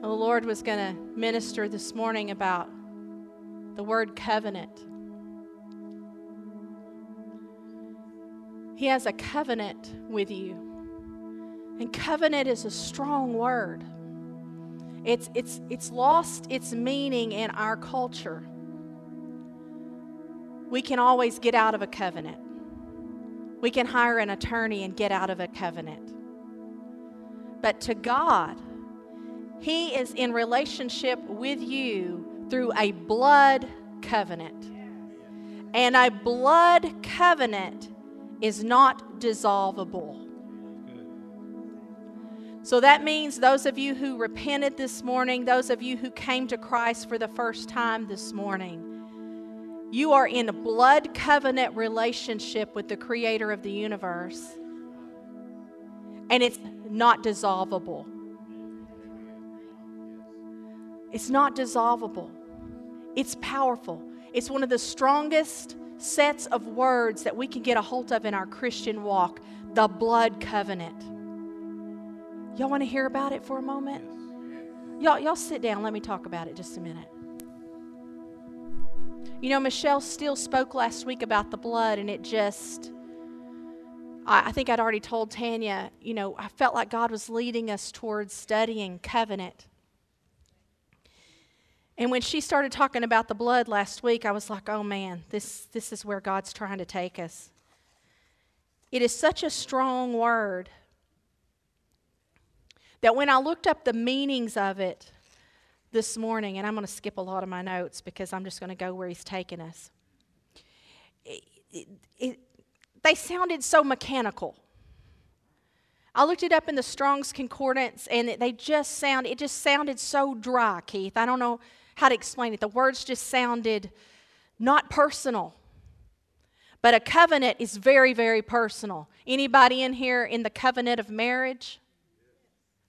The Lord was going to minister this morning about the word covenant. He has a covenant with you. And covenant is a strong word. It's, it's, it's lost its meaning in our culture. We can always get out of a covenant. We can hire an attorney and get out of a covenant. But to God, He is in relationship with you through a blood covenant. And a blood covenant is not dissolvable. So that means those of you who repented this morning, those of you who came to Christ for the first time this morning, you are in a blood covenant relationship with the creator of the universe. And it's not dissolvable. It's not dissolvable. It's powerful. It's one of the strongest sets of words that we can get a hold of in our Christian walk the blood covenant. Y'all want to hear about it for a moment? Y'all, y'all sit down. Let me talk about it just a minute. You know, Michelle still spoke last week about the blood, and it just, I, I think I'd already told Tanya, you know, I felt like God was leading us towards studying covenant. And when she started talking about the blood last week, I was like, oh man, this, this is where God's trying to take us. It is such a strong word that when I looked up the meanings of it this morning, and I'm going to skip a lot of my notes because I'm just going to go where He's taking us, it, it, it, they sounded so mechanical. I looked it up in the Strong's Concordance, and they just sound, it just sounded so dry, Keith. I don't know how to explain it. The words just sounded not personal. But a covenant is very, very personal. Anybody in here in the covenant of marriage?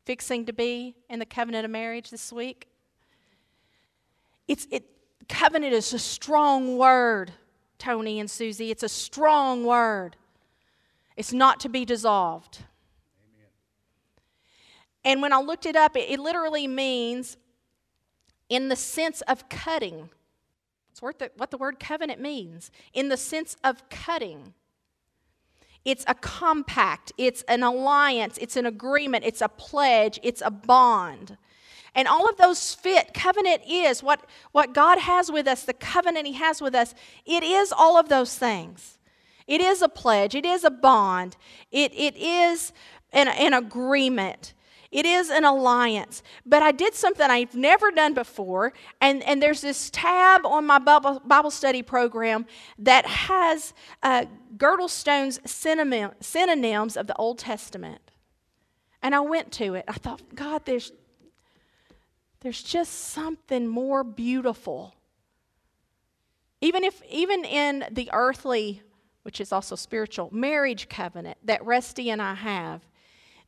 Fixing to be in the covenant of marriage this week? It's it covenant is a strong word, Tony and Susie. It's a strong word. It's not to be dissolved. Amen. And when I looked it up, it, it literally means in the sense of cutting. It's worth the, what the word covenant means. In the sense of cutting. It's a compact, it's an alliance, it's an agreement, it's a pledge, it's a bond. And all of those fit. Covenant is what, what God has with us, the covenant He has with us. It is all of those things. It is a pledge, it is a bond, it, it is an, an agreement. It is an alliance. But I did something I've never done before, and, and there's this tab on my Bible, Bible study program that has uh, Girdlestone's synonym, synonyms of the Old Testament. And I went to it. I thought, God, there's, there's just something more beautiful. Even if, even in the earthly, which is also spiritual, marriage covenant that Rusty and I have,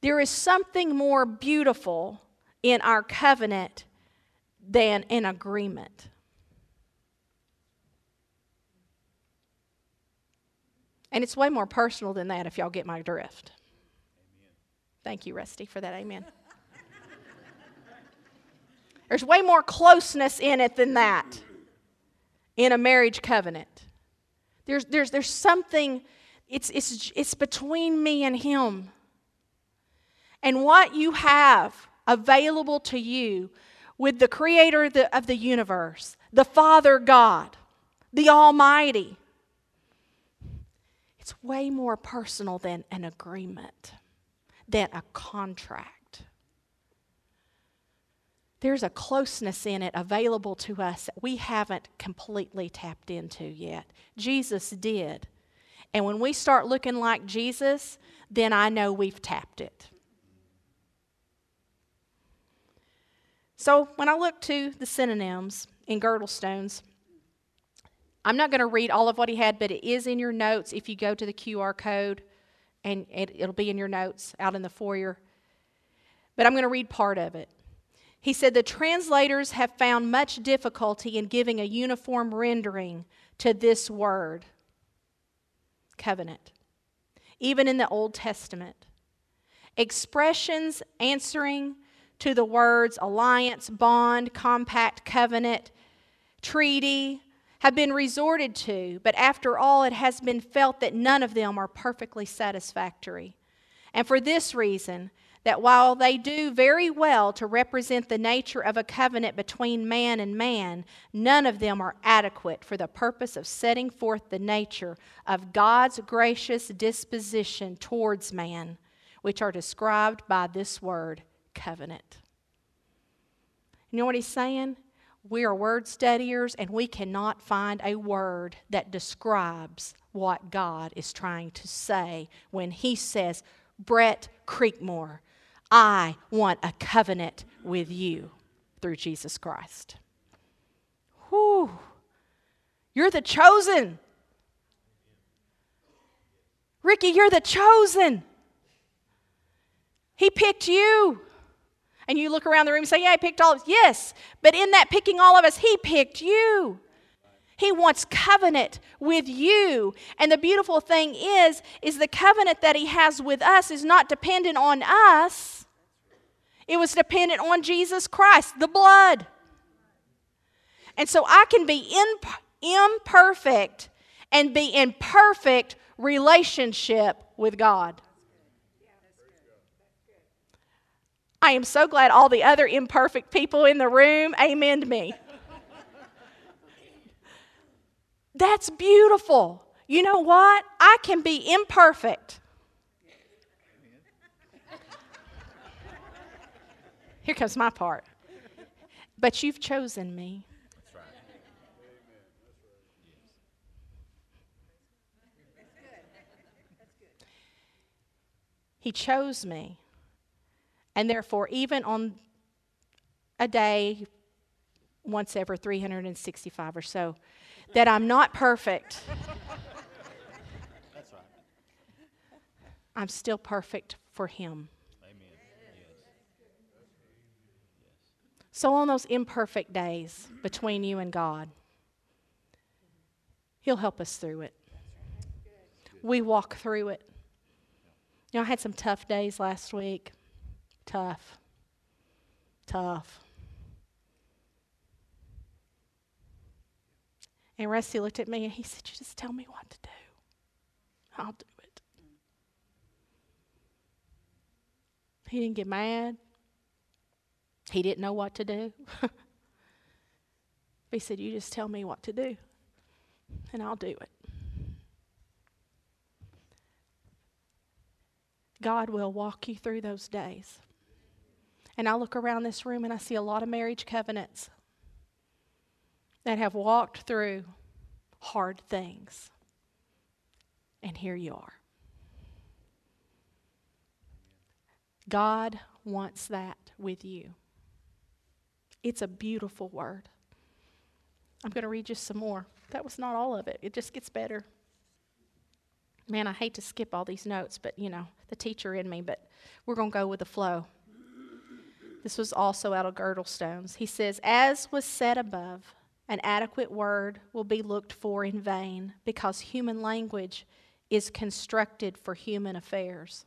there is something more beautiful in our covenant than an agreement. And it's way more personal than that if y'all get my drift. Amen. Thank you, Rusty, for that. Amen. There's way more closeness in it than that in a marriage covenant. There's, there's, there's something, it's, it's, it's between me and him and what you have available to you with the creator of the, universe, the Father God, the Almighty. It's way more personal than an agreement, than a contract. There's a closeness in it available to us that we haven't completely tapped into yet. Jesus did. And when we start looking like Jesus, then I know we've tapped it. So when I look to the synonyms in Girdlestones, I'm not going to read all of what he had, but it is in your notes if you go to the QR code, and it, will be in your notes out in the foyer. But I'm going to read part of it. He said the translators have found much difficulty in giving a uniform rendering to this word, covenant, even in the Old Testament. Expressions answering to the words alliance, bond, compact, covenant, treaty have been resorted to, but after all, it has been felt that none of them are perfectly satisfactory. And for this reason, that while they do very well to represent the nature of a covenant between man and man, none of them are adequate for the purpose of setting forth the nature of God's gracious disposition towards man, which are described by this word, covenant. You know what he's saying? We are word studiers and we cannot find a word that describes what God is trying to say when he says, Brett Creekmore, I want a covenant with you through Jesus Christ. Whew. You're the chosen. Ricky, you're the chosen. He picked you. And you look around the room and say, Yeah, I picked all of us. Yes, but in that picking all of us, He picked you. He wants covenant with you. And the beautiful thing is is the covenant that he has with us is not dependent on us. It was dependent on Jesus Christ, the blood. And so I can be imp- imperfect and be in perfect relationship with God. I am so glad all the other imperfect people in the room amen me. That's beautiful. You know what? I can be imperfect. Here comes my part. But you've chosen me. He chose me. And therefore, even on a day, once every 365 or so, that I'm not perfect. That's right. I'm still perfect for Him. Amen. Yes. So, on those imperfect days between you and God, He'll help us through it. We walk through it. You know, I had some tough days last week. Tough. Tough. And Rusty looked at me and he said, You just tell me what to do. I'll do it. He didn't get mad. He didn't know what to do. he said, You just tell me what to do, and I'll do it. God will walk you through those days. And I look around this room and I see a lot of marriage covenants that have walked through hard things. And here you are. God wants that with you. It's a beautiful word. I'm going to read you some more. That was not all of it, it just gets better. Man, I hate to skip all these notes, but you know, the teacher in me, but we're going to go with the flow. This was also out of Girdlestones. He says, As was said above, an adequate word will be looked for in vain because human language is constructed for human affairs.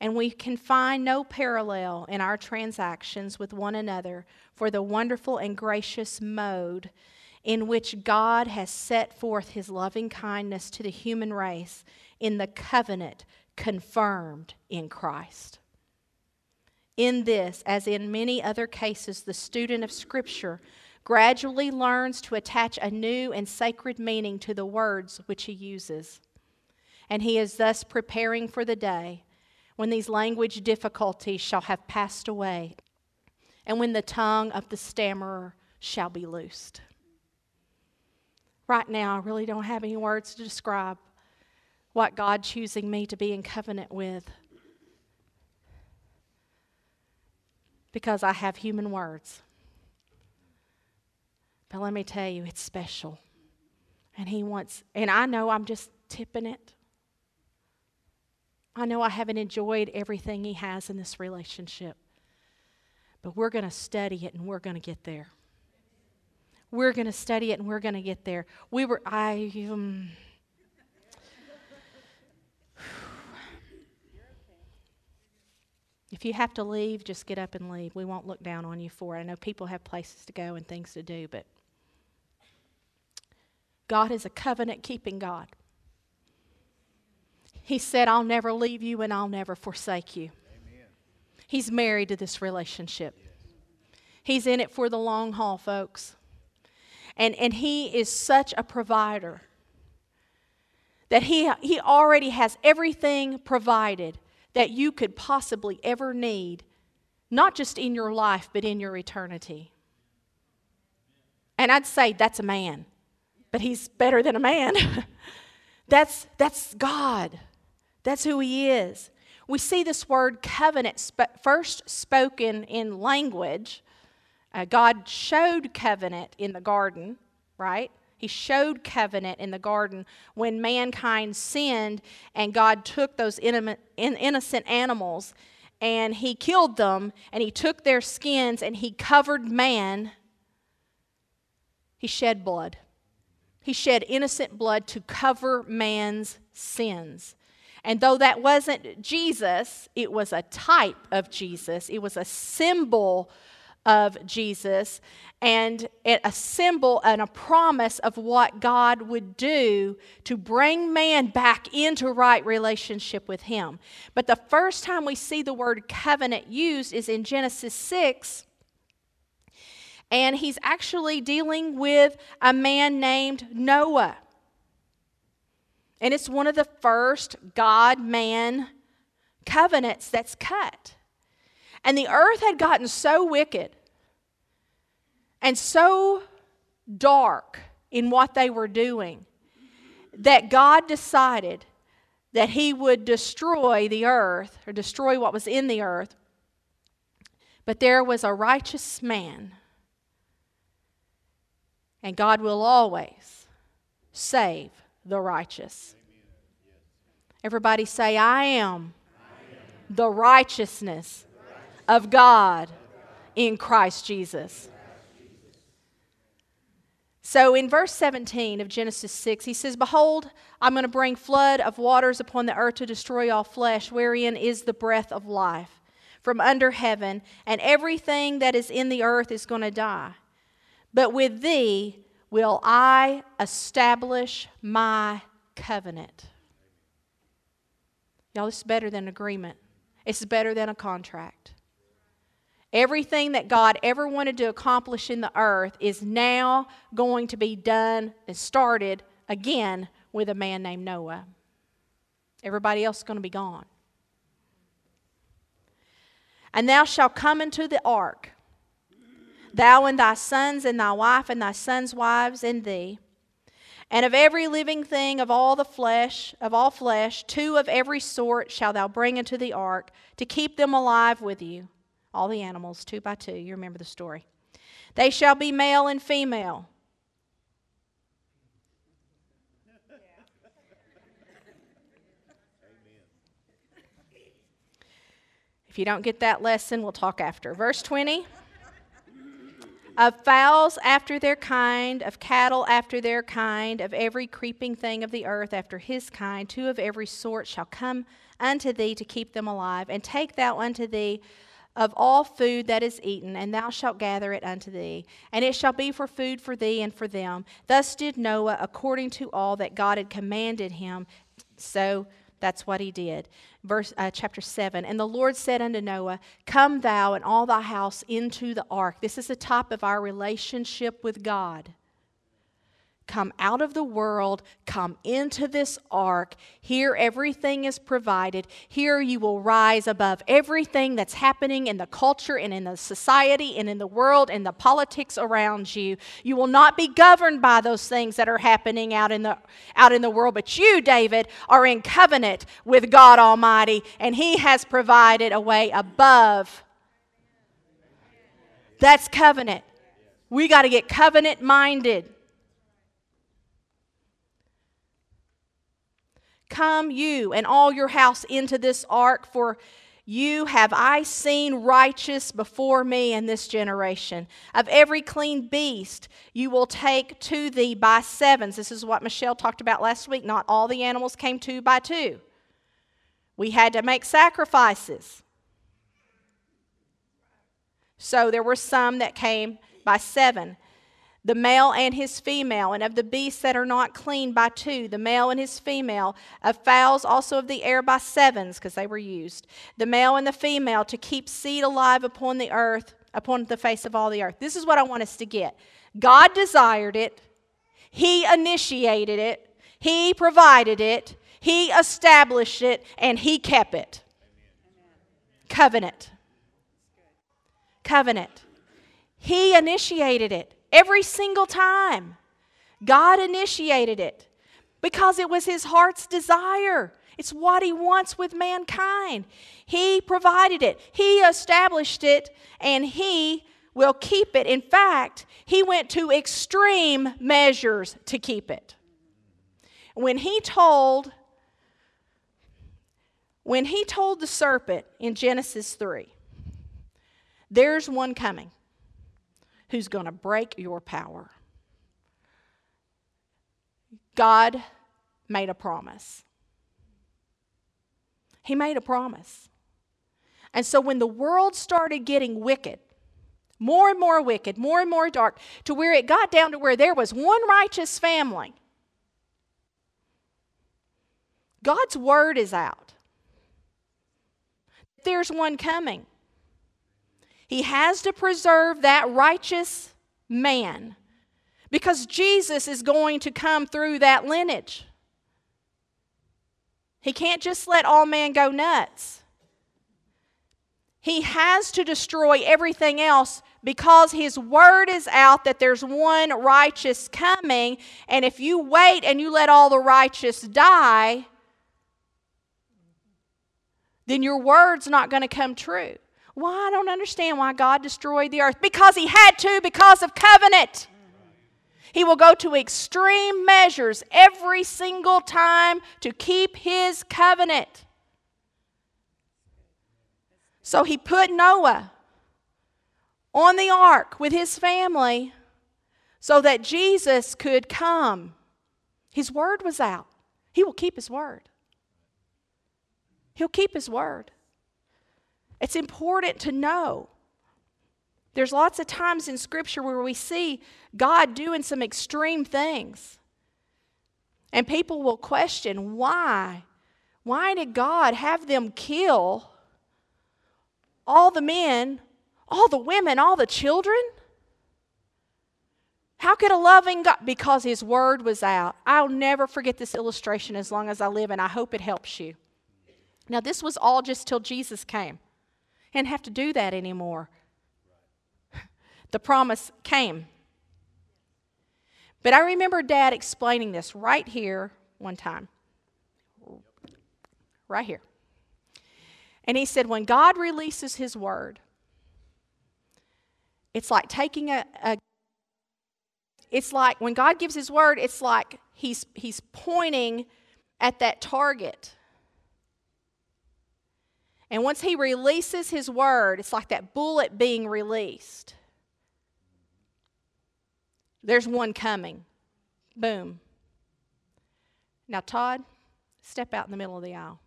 And we can find no parallel in our transactions with one another for the wonderful and gracious mode in which God has set forth his loving kindness to the human race in the covenant confirmed in Christ. In this, as in many other cases, the student of Scripture gradually learns to attach a new and sacred meaning to the words which he uses. And he is thus preparing for the day when these language difficulties shall have passed away and when the tongue of the stammerer shall be loosed. Right now, I really don't have any words to describe what God choosing me to be in covenant with because I have human words. But let me tell you, it's special. And He wants, and I know I'm just tipping it. I know I haven't enjoyed everything He has in this relationship. But we're going to study it and we're going to get there. We're going to study it and we're going to get there. We were, I, um, If you have to leave, just get up and leave. We won't look down on you for it. I know people have places to go and things to do, but God is a covenant keeping God. He said, I'll never leave you and I'll never forsake you. Amen. He's married to this relationship. Yes. He's in it for the long haul, folks. And, and He is such a provider that he, he already has everything provided that you could possibly ever need, not just in your life, but in your eternity. And I'd say that's a man, but he's better than a man. that's, that's God. That's who he is. We see this word covenant sp- first spoken in language. Uh, God showed covenant in the garden, right? He showed covenant in the garden when mankind sinned and God took those innocent animals and he killed them and he took their skins and he covered man. He shed blood. He shed innocent blood to cover man's sins. And though that wasn't Jesus, it was a type of Jesus, it was a symbol of Jesus and it a symbol and a promise of what God would do to bring man back into right relationship with Him. But the first time we see the word covenant used is in Genesis 6. And he's actually dealing with a man named Noah. And it's one of the first God man covenants that's cut. And the earth had gotten so wicked and so dark in what they were doing that God decided that He would destroy the earth or destroy what was in the earth. But there was a righteous man, and God will always save the righteous. Everybody say, I am, the righteousness of God in Christ Jesus. So in verse 17 of Genesis 6, he says, Behold, I'm going to bring flood of waters upon the earth to destroy all flesh, wherein is the breath of life from under heaven, and everything that is in the earth is going to die. But with thee will I establish my covenant. Y'all, this is better than agreement. It's better than a contract. Everything that God ever wanted to accomplish in the earth is now going to be done and started again with a man named Noah. Everybody else is going to be gone. And thou shalt come into the ark, thou and thy sons and thy wife and thy sons' wives and thee. And of every living thing of all the flesh, of all flesh, two of every sort shalt thou bring into the ark, to keep them alive with you all the animals, two by two. You remember the story. They shall be male and female. If you don't get that lesson, we'll talk after. Verse 20 of fowls after their kind, of cattle after their kind, of every creeping thing of the earth after his kind, two of every sort shall come unto thee to keep them alive. And take thou unto thee of all food that is eaten, and thou shalt gather it unto thee. And it shall be for food for thee and for them. Thus did Noah according to all that God had commanded him. So that's what he did. Verse uh, chapter 7. And the Lord said unto Noah, Come thou and all thy house into the ark. This is the top of our relationship with God come out of the world, come into this ark. Here, everything is provided. Here, you will rise above everything that's happening in the culture and in the society and in the world and the politics around you. You will not be governed by those things that are happening out in the, out in the world, but you, David, are in covenant with God Almighty, and He has provided a way above. That's covenant. We got to get covenant minded. Come, you and all your house, into this ark, for you have I seen righteous before me in this generation. Of every clean beast you will take to thee by sevens. This is what Michelle talked about last week. Not all the animals came two by two. We had to make sacrifices. So there were some that came by seven the male and his female, and of the beasts that are not clean by two, the male and his female, of fowls also of the air by sevens, because they were used, the male and the female, to keep seed alive upon the earth, upon the face of all the earth. This is what I want us to get. God desired it, He initiated it, He provided it, He established it, and He kept it. Covenant. Covenant. He initiated it. Every single time. God initiated it because it was his heart's desire. It's what he wants with mankind. He provided it, he established it, and he will keep it. In fact, he went to extreme measures to keep it. When he told when he told the serpent in Genesis 3, there's one coming who's going to break your power. God made a promise. He made a promise. And so when the world started getting wicked, more and more wicked, more and more dark, to where it got down to where there was one righteous family, God's word is out. There's one coming. He has to preserve that righteous man because Jesus is going to come through that lineage. He can't just let all men go nuts. He has to destroy everything else because his word is out that there's one righteous coming. And if you wait and you let all the righteous die, then your word's not going to come true. Why? I don't understand why God destroyed the earth. Because He had to, because of covenant. He will go to extreme measures every single time to keep His covenant. So He put Noah on the ark with his family so that Jesus could come. His word was out. He will keep His word. He'll keep His word. It's important to know. There's lots of times in Scripture where we see God doing some extreme things. And people will question why? Why did God have them kill all the men, all the women, all the children? How could a loving God? Because His Word was out. I'll never forget this illustration as long as I live, and I hope it helps you. Now, this was all just till Jesus came and have to do that anymore. The promise came. But I remember Dad explaining this right here one time. Right here. And he said, when God releases his word, it's like taking a, a it's like when God gives his word, it's like he's he's pointing at that target and once he releases his word, it's like that bullet being released. There's one coming. Boom. Now, Todd, step out in the middle of the aisle.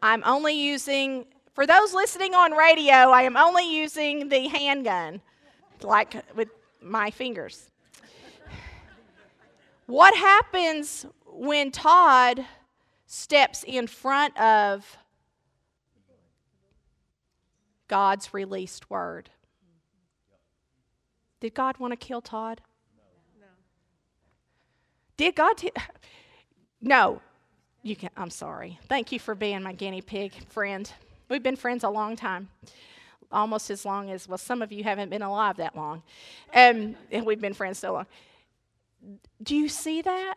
I'm only using, for those listening on radio, I am only using the handgun, like with my fingers. What happens when Todd steps in front of God's released word. Did God want to kill Todd? No. Did God? T- no. You can. I'm sorry. Thank you for being my guinea pig friend. We've been friends a long time, almost as long as well. Some of you haven't been alive that long, um, and we've been friends so long. Do you see that?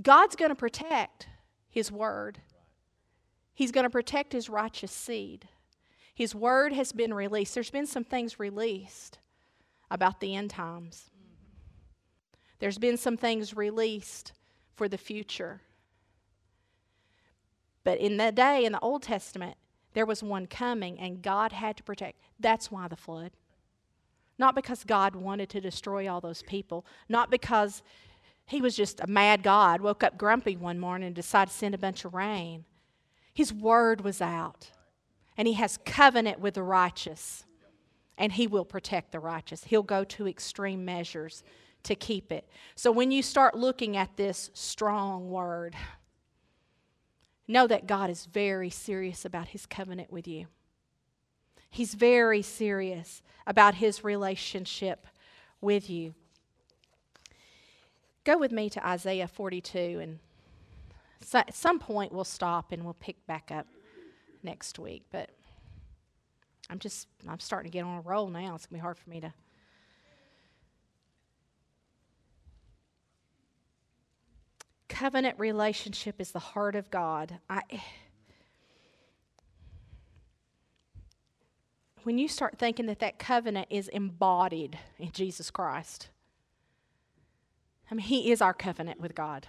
God's going to protect His word. He's going to protect His righteous seed. His word has been released. There's been some things released about the end times. There's been some things released for the future. But in that day in the Old Testament, there was one coming and God had to protect. That's why the flood. Not because God wanted to destroy all those people, not because he was just a mad God, woke up grumpy one morning and decided to send a bunch of rain. His word was out. And He has covenant with the righteous. And He will protect the righteous. He'll go to extreme measures to keep it. So when you start looking at this strong word, know that God is very serious about His covenant with you. He's very serious about His relationship with you. Go with me to Isaiah 42, and so at some point we'll stop and we'll pick back up next week. But I'm just, I'm starting to get on a roll now. It's to be hard for me to. Covenant relationship is the heart of God. I, when you start thinking that that covenant is embodied in Jesus Christ, I mean, He is our covenant with God.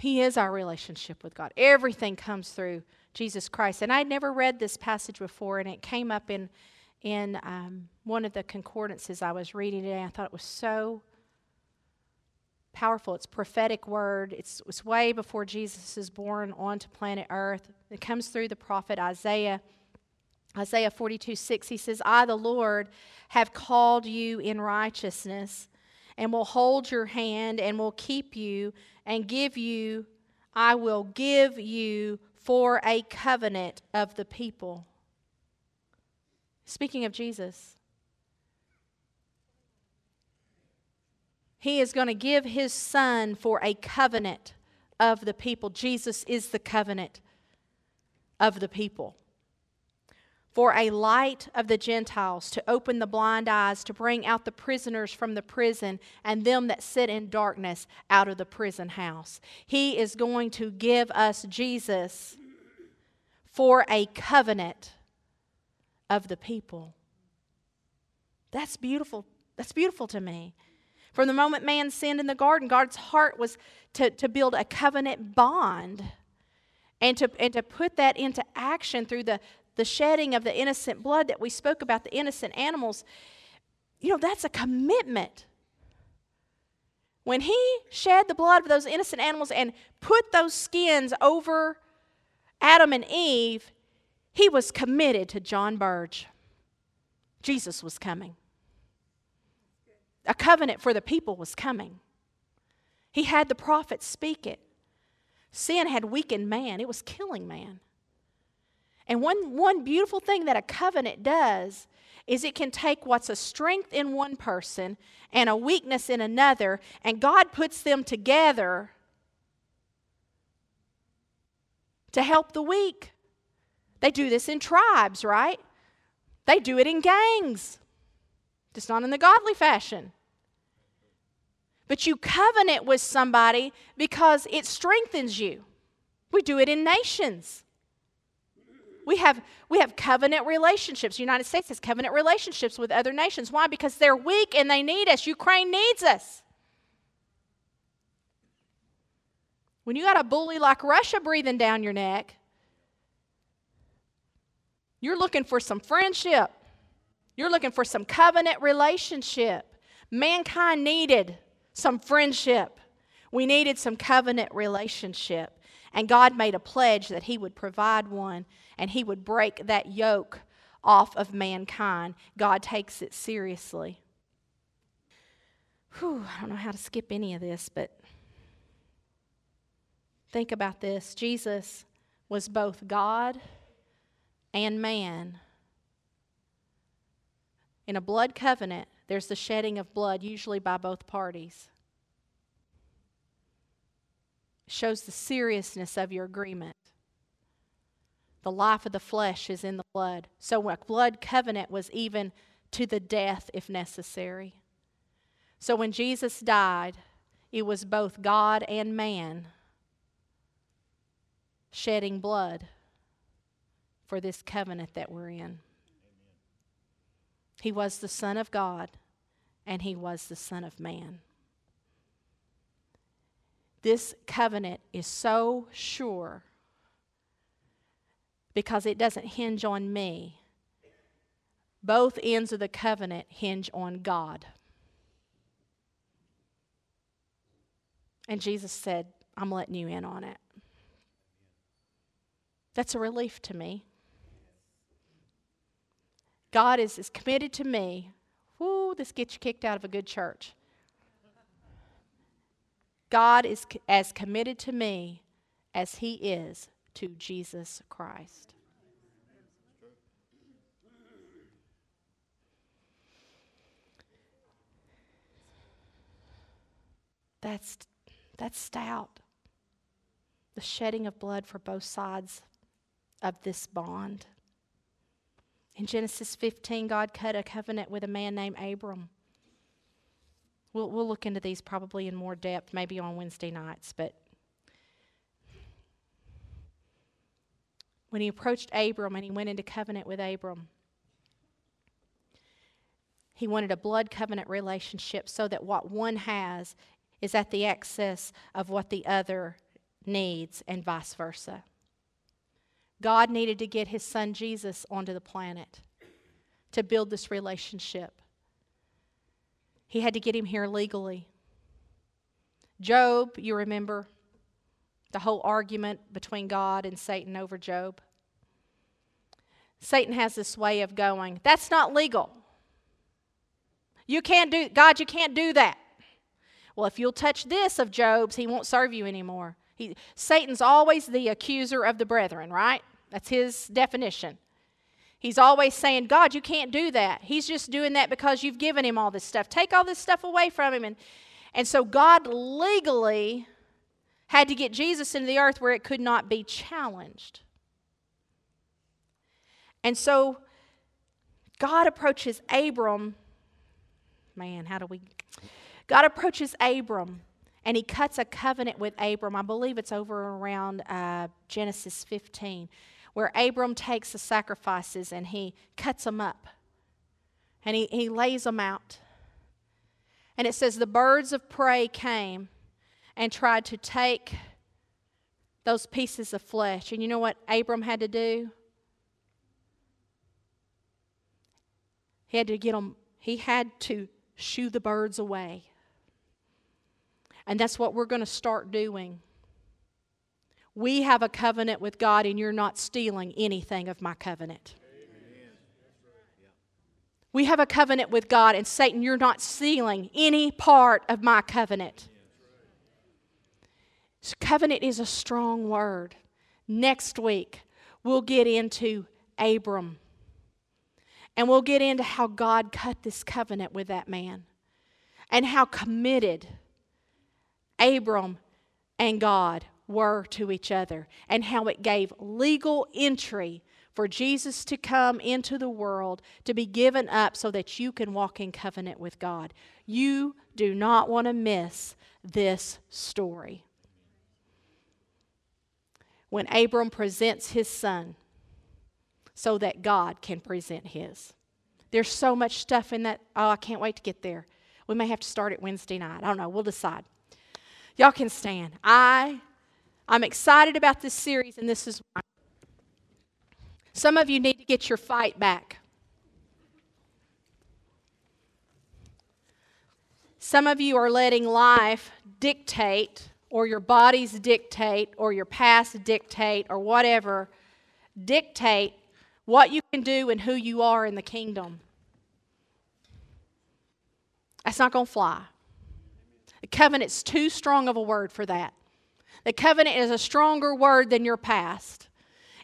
He is our relationship with God. Everything comes through Jesus Christ. And I'd never read this passage before, and it came up in, in um, one of the concordances I was reading today. I thought it was so powerful. It's prophetic word. It's, it's way before Jesus is born onto planet Earth. It comes through the prophet Isaiah. Isaiah 42 6, he says, I, the Lord, have called you in righteousness and will hold your hand and will keep you and give you, I will give you for a covenant of the people. Speaking of Jesus, he is going to give his son for a covenant of the people. Jesus is the covenant of the people for a light of the Gentiles, to open the blind eyes, to bring out the prisoners from the prison, and them that sit in darkness out of the prison house. He is going to give us Jesus for a covenant of the people. That's beautiful. That's beautiful to me. From the moment man sinned in the garden, God's heart was to, to build a covenant bond and to, and to put that into action through the, the shedding of the innocent blood that we spoke about, the innocent animals, you know, that's a commitment. When he shed the blood of those innocent animals and put those skins over Adam and Eve, he was committed to John Burge. Jesus was coming. A covenant for the people was coming. He had the prophets speak it. Sin had weakened man, it was killing man. And one, one beautiful thing that a covenant does is it can take what's a strength in one person and a weakness in another, and God puts them together to help the weak. They do this in tribes, right? They do it in gangs, just not in the godly fashion. But you covenant with somebody because it strengthens you. We do it in nations. We have, we have covenant relationships. The United States has covenant relationships with other nations. Why? Because they're weak and they need us. Ukraine needs us. When you got a bully like Russia breathing down your neck, you're looking for some friendship. You're looking for some covenant relationship. Mankind needed some friendship. We needed some covenant relationship. And God made a pledge that He would provide one and He would break that yoke off of mankind. God takes it seriously. Whew, I don't know how to skip any of this, but think about this. Jesus was both God and man. In a blood covenant, there's the shedding of blood, usually by both parties shows the seriousness of your agreement. The life of the flesh is in the blood. So a blood covenant was even to the death if necessary. So when Jesus died, it was both God and man shedding blood for this covenant that we're in. He was the Son of God and he was the Son of Man. This covenant is so sure because it doesn't hinge on me. Both ends of the covenant hinge on God. And Jesus said, I'm letting you in on it. That's a relief to me. God is as committed to me. Whoo, this gets you kicked out of a good church. God is as committed to me as he is to Jesus Christ. That's, that's stout. The shedding of blood for both sides of this bond. In Genesis 15, God cut a covenant with a man named Abram. We'll, we'll look into these probably in more depth, maybe on Wednesday nights, but when he approached Abram and he went into covenant with Abram, he wanted a blood covenant relationship so that what one has is at the excess of what the other needs, and vice versa. God needed to get his son Jesus onto the planet to build this relationship. He had to get him here legally. Job, you remember the whole argument between God and Satan over Job. Satan has this way of going, that's not legal. You can't do, God, you can't do that. Well, if you'll touch this of Job's, he won't serve you anymore. He, Satan's always the accuser of the brethren, right? That's his definition. He's always saying, God, you can't do that. He's just doing that because you've given him all this stuff. Take all this stuff away from him. And, and so God legally had to get Jesus into the earth where it could not be challenged. And so God approaches Abram. Man, how do we. God approaches Abram and he cuts a covenant with Abram. I believe it's over around uh, Genesis 15, where Abram takes the sacrifices and he cuts them up and he, he lays them out. And it says, The birds of prey came and tried to take those pieces of flesh. And you know what Abram had to do? He had to get them, he had to shoo the birds away. And that's what we're going to start doing. We have a covenant with God, and you're not stealing anything of my covenant. We have a covenant with God, and Satan, you're not stealing any part of my covenant. Covenant is a strong word. Next week, we'll get into Abram. And we'll get into how God cut this covenant with that man and how committed Abram and God were to each other, and how it gave legal entry for Jesus to come into the world to be given up so that you can walk in covenant with God. You do not want to miss this story. When Abram presents his son so that God can present his. There's so much stuff in that. Oh, I can't wait to get there. We may have to start it Wednesday night. I don't know. We'll decide. Y'all can stand. I, I'm excited about this series, and this is why. Some of you need to get your fight back. Some of you are letting life dictate, or your bodies dictate, or your past dictate, or whatever dictate what you can do and who you are in the kingdom. That's not going to fly. The covenant's too strong of a word for that. The covenant is a stronger word than your past.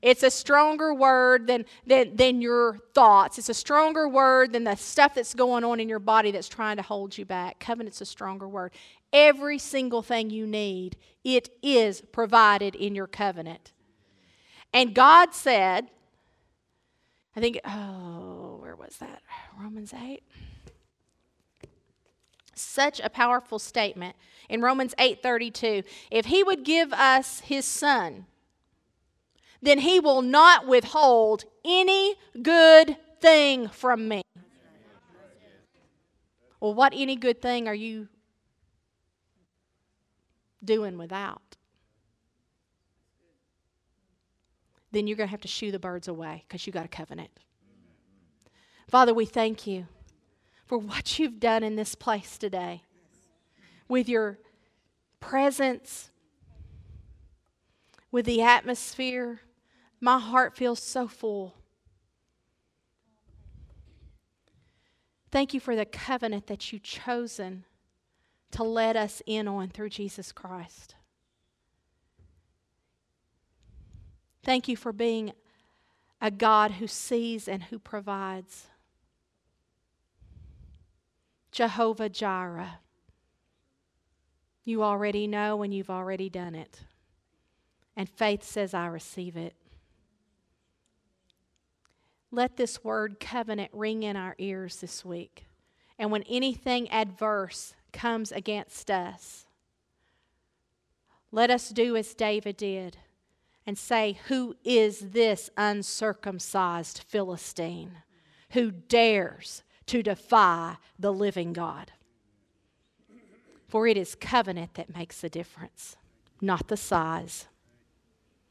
It's a stronger word than, than, than your thoughts. It's a stronger word than the stuff that's going on in your body that's trying to hold you back. Covenant's a stronger word. Every single thing you need, it is provided in your covenant. And God said, I think, oh, where was that? Romans 8 such a powerful statement in Romans 8:32. If he would give us his son, then he will not withhold any good thing from me. Well, what any good thing are you doing without? Then you're going to have to shoo the birds away because you got a covenant. Father, we thank you for what you've done in this place today with your presence, with the atmosphere. My heart feels so full. Thank you for the covenant that you've chosen to let us in on through Jesus Christ. Thank you for being a God who sees and who provides. Jehovah Jireh. You already know and you've already done it. And faith says, I receive it. Let this word covenant ring in our ears this week. And when anything adverse comes against us, let us do as David did and say, Who is this uncircumcised Philistine who dares to defy the living God? For it is covenant that makes the difference, not the size.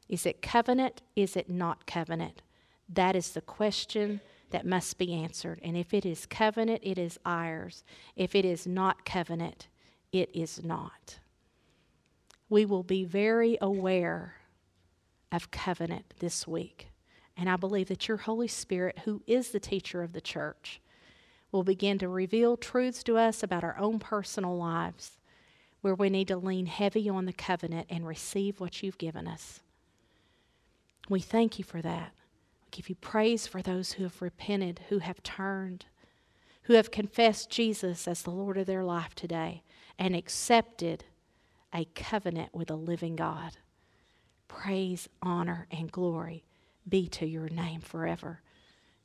Is it covenant? Is it not covenant? That is the question that must be answered. And if it is covenant, it is ours. If it is not covenant, it is not. We will be very aware of covenant this week. And I believe that your Holy Spirit, who is the teacher of the church, will begin to reveal truths to us about our own personal lives where we need to lean heavy on the covenant and receive what you've given us. We thank you for that. Give you praise for those who have repented, who have turned, who have confessed Jesus as the Lord of their life today and accepted a covenant with a living God. Praise, honor, and glory be to your name forever.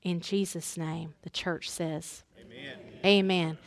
In Jesus' name, the church says, Amen. Amen.